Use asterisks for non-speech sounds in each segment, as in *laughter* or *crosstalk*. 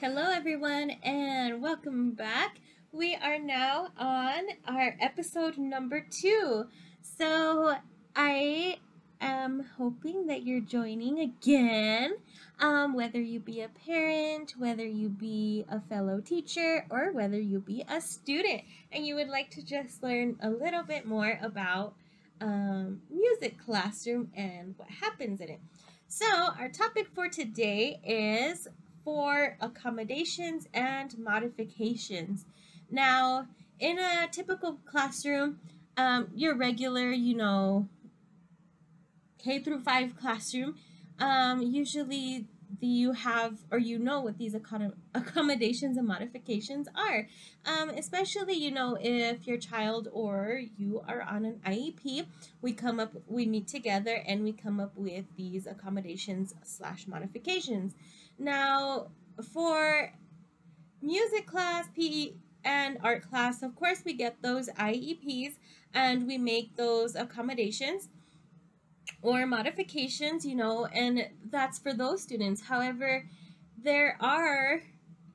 Hello, everyone, and welcome back. We are now on our episode number two. So, I am hoping that you're joining again, um, whether you be a parent, whether you be a fellow teacher, or whether you be a student, and you would like to just learn a little bit more about um, music classroom and what happens in it. So, our topic for today is for accommodations and modifications. Now, in a typical classroom, um, your regular, you know, K through 5 classroom, um, usually the, you have or you know what these accommodations and modifications are. Um, especially you know if your child or you are on an iep we come up we meet together and we come up with these accommodations slash modifications. Now, for music class, PE, and art class, of course, we get those IEPs and we make those accommodations or modifications, you know, and that's for those students. However, there are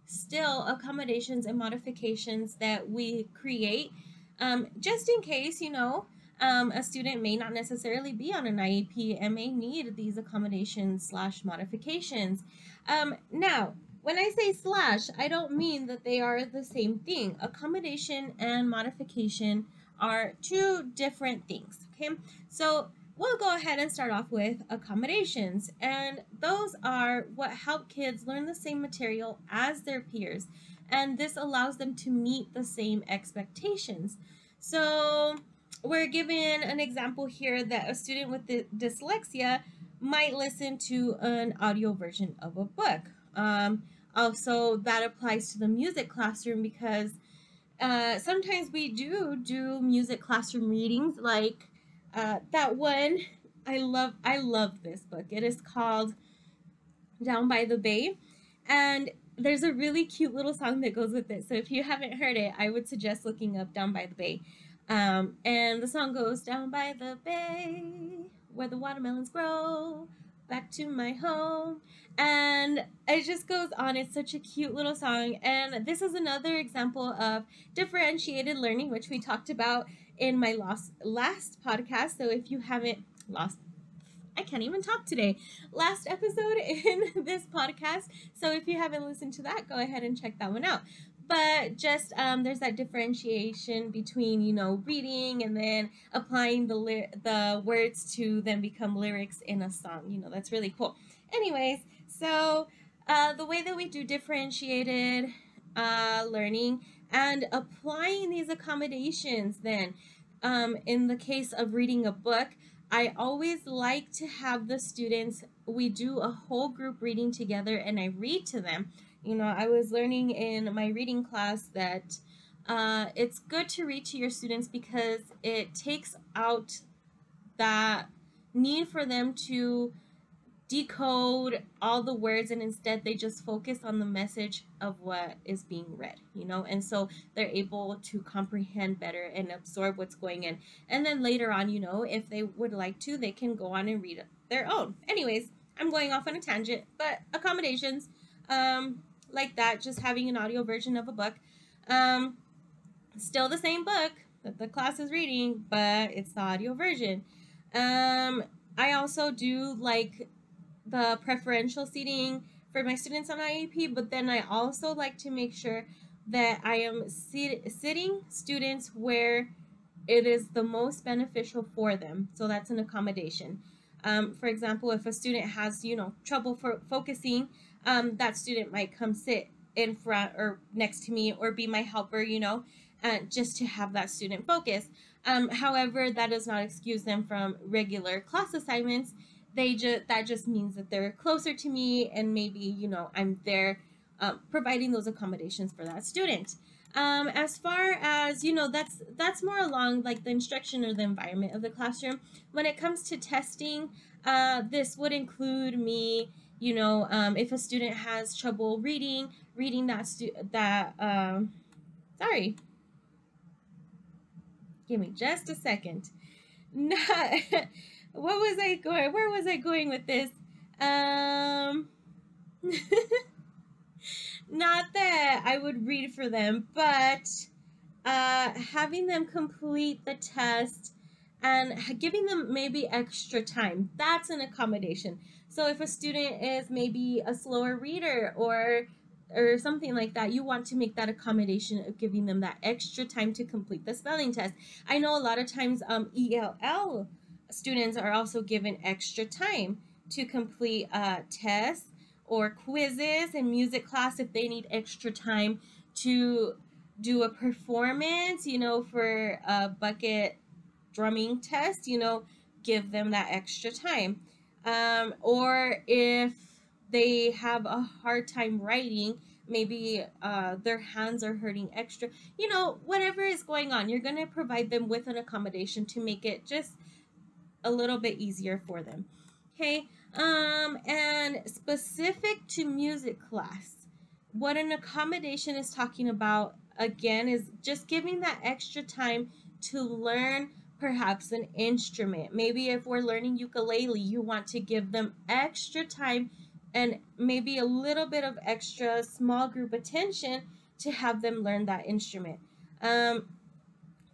still accommodations and modifications that we create um, just in case, you know, um, a student may not necessarily be on an IEP and may need these accommodations slash modifications. Um, now, when I say slash, I don't mean that they are the same thing. Accommodation and modification are two different things. Okay, so we'll go ahead and start off with accommodations, and those are what help kids learn the same material as their peers, and this allows them to meet the same expectations. So, we're given an example here that a student with dyslexia might listen to an audio version of a book. Um, also, that applies to the music classroom because uh, sometimes we do do music classroom readings, like uh, that one. I love I love this book. It is called Down by the Bay, and there's a really cute little song that goes with it. So if you haven't heard it, I would suggest looking up Down by the Bay. Um, and the song goes down by the bay where the watermelons grow, back to my home. And it just goes on. It's such a cute little song. And this is another example of differentiated learning, which we talked about in my last, last podcast. So if you haven't lost, I can't even talk today. Last episode *laughs* in this podcast. So if you haven't listened to that, go ahead and check that one out but just um, there's that differentiation between you know reading and then applying the the words to then become lyrics in a song you know that's really cool anyways so uh, the way that we do differentiated uh, learning and applying these accommodations then. Um, in the case of reading a book i always like to have the students we do a whole group reading together and i read to them. You know, I was learning in my reading class that uh, it's good to read to your students because it takes out that need for them to decode all the words and instead they just focus on the message of what is being read you know and so they're able to comprehend better and absorb what's going in and then later on you know if they would like to they can go on and read their own anyways i'm going off on a tangent but accommodations um like that, just having an audio version of a book. Um, still the same book that the class is reading, but it's the audio version. Um, I also do like the preferential seating for my students on IEP, but then I also like to make sure that I am sit- sitting students where it is the most beneficial for them. So that's an accommodation. Um, for example, if a student has, you know, trouble for focusing, um, that student might come sit in front or next to me or be my helper, you know, and just to have that student focus. Um, however, that does not excuse them from regular class assignments. They just that just means that they're closer to me, and maybe you know I'm there um, providing those accommodations for that student. Um, as far as you know, that's that's more along like the instruction or the environment of the classroom. When it comes to testing, uh, this would include me you know um, if a student has trouble reading reading that stu- that um, sorry give me just a second *laughs* what was i going where was i going with this um *laughs* not that I would read for them, but uh, having them complete the test and giving them maybe extra time. That's an accommodation. So if a student is maybe a slower reader or or something like that, you want to make that accommodation of giving them that extra time to complete the spelling test. I know a lot of times um, ELL students are also given extra time to complete uh, tests or quizzes in music class if they need extra time to do a performance, you know, for a bucket drumming test, you know, give them that extra time. Um, or if they have a hard time writing, maybe uh, their hands are hurting extra, you know, whatever is going on, you're going to provide them with an accommodation to make it just a little bit easier for them. Okay, um, and specific to music class, what an accommodation is talking about again is just giving that extra time to learn perhaps an instrument. Maybe if we're learning ukulele, you want to give them extra time and maybe a little bit of extra small group attention to have them learn that instrument. Um,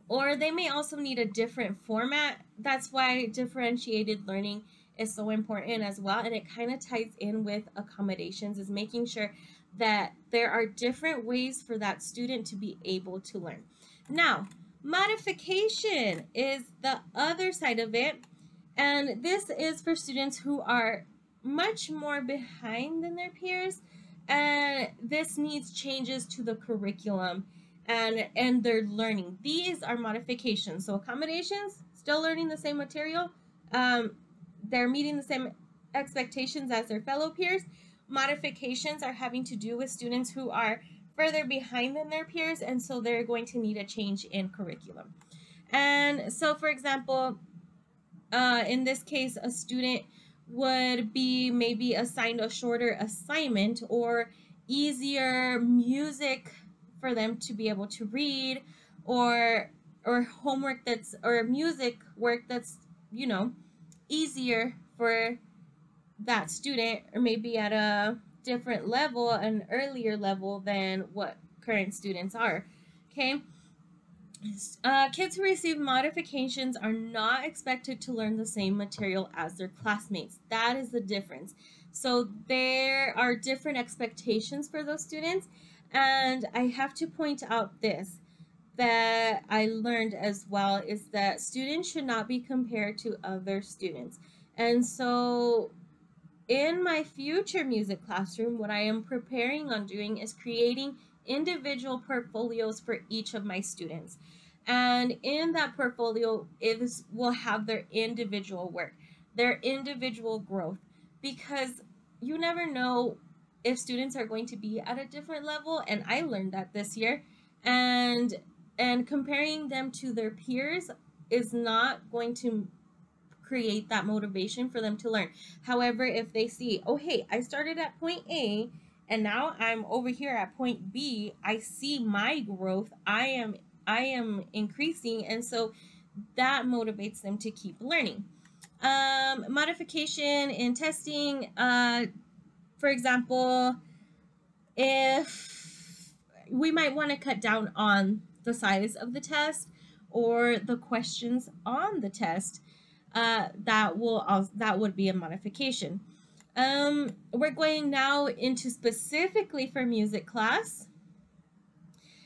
or they may also need a different format. That's why differentiated learning is so important as well. And it kind of ties in with accommodations, is making sure that there are different ways for that student to be able to learn. Now, Modification is the other side of it. And this is for students who are much more behind than their peers. And this needs changes to the curriculum and, and their learning. These are modifications. So accommodations, still learning the same material. Um, they're meeting the same expectations as their fellow peers. Modifications are having to do with students who are further behind than their peers, and so they're going to need a change in curriculum. And so, for example, uh, in this case, a student would be maybe assigned a shorter assignment or easier music for them to be able to read or or homework that's or music work that's you know easier for that student or maybe at a different level, an earlier level than what current students are. Okay. Uh, kids who receive modifications are not expected to learn the same material as their classmates. That is the difference. So there are different expectations for those students. And I have to point out this that I learned as well is that students should not be compared to other students. And so in my future music classroom, what I am preparing on doing is creating individual portfolios for each of my students. And in that portfolio, it will have their individual work, their individual growth, because you never know if students are going to be at a different level. And I learned that this year. And and comparing them to their peers is not going to create that motivation for them to learn. However, if they see, oh, hey, I started at point A and now I'm over here at point B, I see my growth. I am I am increasing and so that motivates them to keep learning. Um, modification in testing, uh, for example, if we might want to cut down on the size of the test or the questions on the test uh, that will that would be a modification. Um, we're going now into specifically for music class.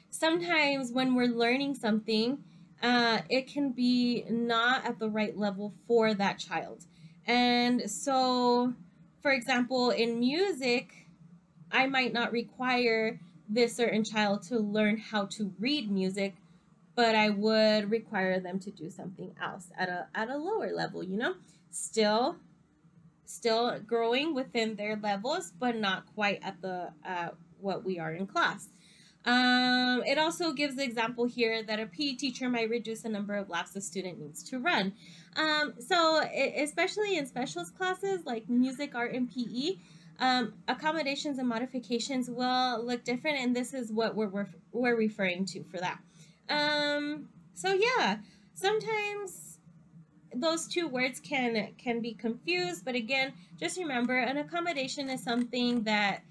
Sometimes when we're learning something, uh, it can be not at the right level for that child. And so, for example, in music, I might not require this certain child to learn how to read music but I would require them to do something else at a at a lower level, you know? Still still growing within their levels, but not quite at the uh, what we are in class. Um, it also gives the example here that a PE teacher might reduce the number of laps a student needs to run. Um, so, it, especially in specialist classes like music, art, and PE, um, accommodations and modifications will look different, and this is what we're, we're, we're referring to for that. Um, so yeah, sometimes those two words can can be confused, but again, just remember an accommodation is something that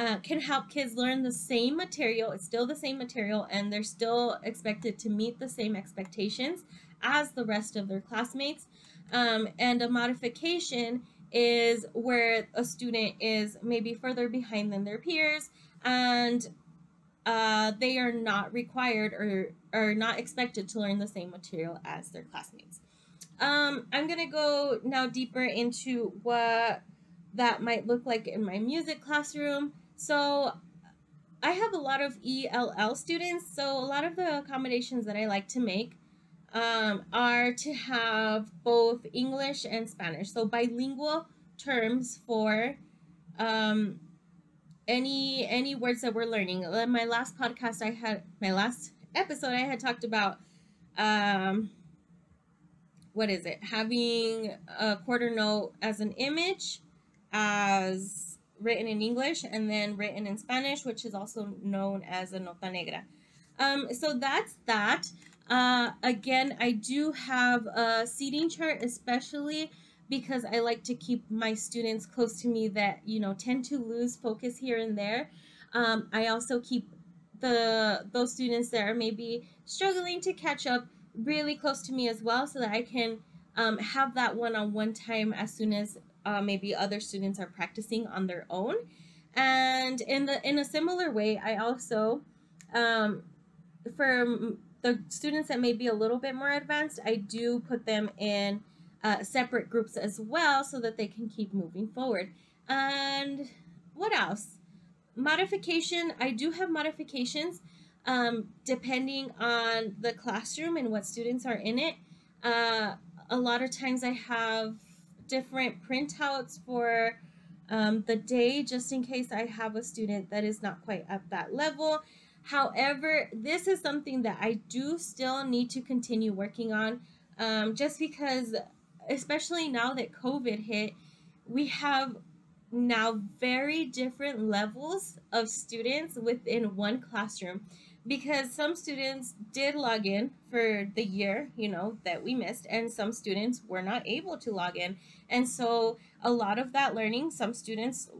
uh, can help kids learn the same material. It's still the same material, and they're still expected to meet the same expectations as the rest of their classmates. Um, and a modification is where a student is maybe further behind than their peers and uh, they are not required or are not expected to learn the same material as their classmates. Um, I'm going to go now deeper into what that might look like in my music classroom. So I have a lot of ELL students, so a lot of the accommodations that I like to make um, are to have both English and Spanish. So bilingual terms for um, any any words that we're learning. In my last podcast, I had my last episode. I had talked about um, what is it? Having a quarter note as an image, as written in English, and then written in Spanish, which is also known as a nota negra. Um, so that's that. Uh, again, I do have a seating chart, especially because I like to keep my students close to me that, you know, tend to lose focus here and there. Um, I also keep the those students that are maybe struggling to catch up really close to me as well so that I can um, have that one-on-one time as soon as uh, maybe other students are practicing on their own. And in the in a similar way, I also um, for the students that may be a little bit more advanced, I do put them in uh, separate groups as well so that they can keep moving forward. And what else? Modification, I do have modifications um, depending on the classroom and what students are in it. Uh, a lot of times I have different printouts for um, the day just in case I have a student that is not quite at that level. However, this is something that I do still need to continue working on um, just because, especially now that COVID hit, we have now very different levels of students within one classroom because some students did log in for the year, you know, that we missed, and some students were not able to log in. And so, a lot of that learning, some students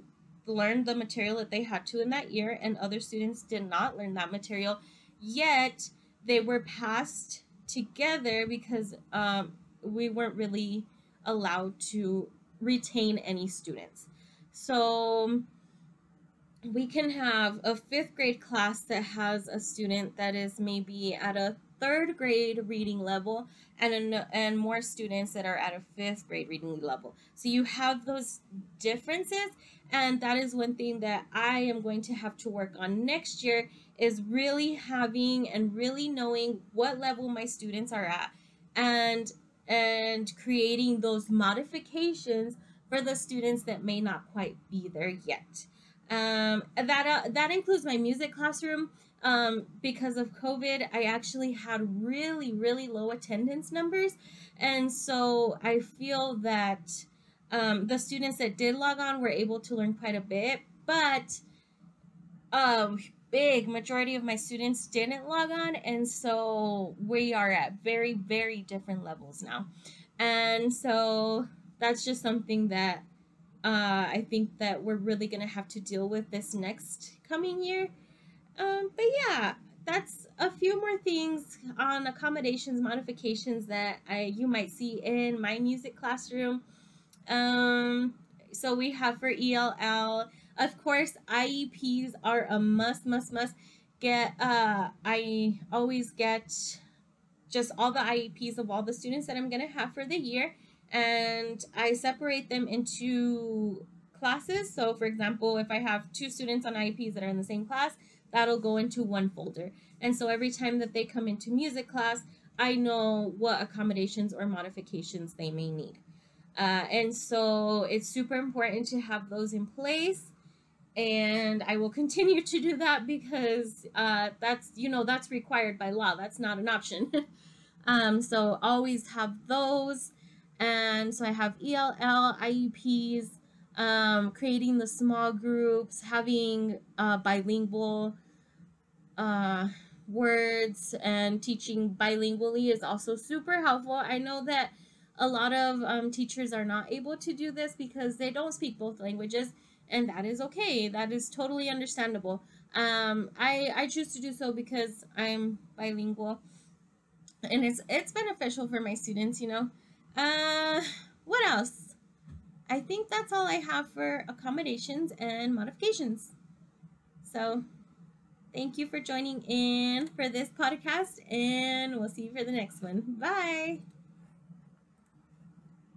learned the material that they had to in that year, and other students did not learn that material. Yet they were passed together because um, we weren't really allowed to retain any students. So we can have a fifth grade class that has a student that is maybe at a third grade reading level and an, and more students that are at a fifth grade reading level. So you have those differences and that is one thing that I am going to have to work on next year is really having and really knowing what level my students are at and and creating those modifications for the students that may not quite be there yet. Um, that uh, that includes my music classroom. Um, because of COVID, I actually had really, really low attendance numbers. And so I feel that um, the students that did log on were able to learn quite a bit, but a um, big majority of my students didn't log on. And so we are at very, very different levels now. And so that's just something that uh, I think that we're really going to have to deal with this next coming year. Um, but yeah, that's a few more things on accommodations, modifications that I you might see in my music classroom. Um, so we have for ELL, of course, IEPs are a must, must, must. Get uh, I always get just all the IEPs of all the students that I'm gonna have for the year and I separate them into classes. So, for example, if I have two students on IEPs that are in the same class, that'll go into one folder. And so every time that they come into music class, I know what accommodations or modifications they may need. Uh, and so it's super important to have those in place. And I will continue to do that because uh, that's, you know, that's required by law. That's not an option. *laughs* um, so always have those. And so I have ELL, IEPs, um, creating the small groups, having uh, bilingual uh, words, and teaching bilingually is also super helpful. I know that a lot of um, teachers are not able to do this because they don't speak both languages. and that is okay. That is totally understandable. Um, I I choose to do so because I'm bilingual, and it's it's beneficial for my students. You know, uh, what else? I think that's all I have for accommodations and modifications. So, thank you for joining in for this podcast, and we'll see you for the next one. Bye.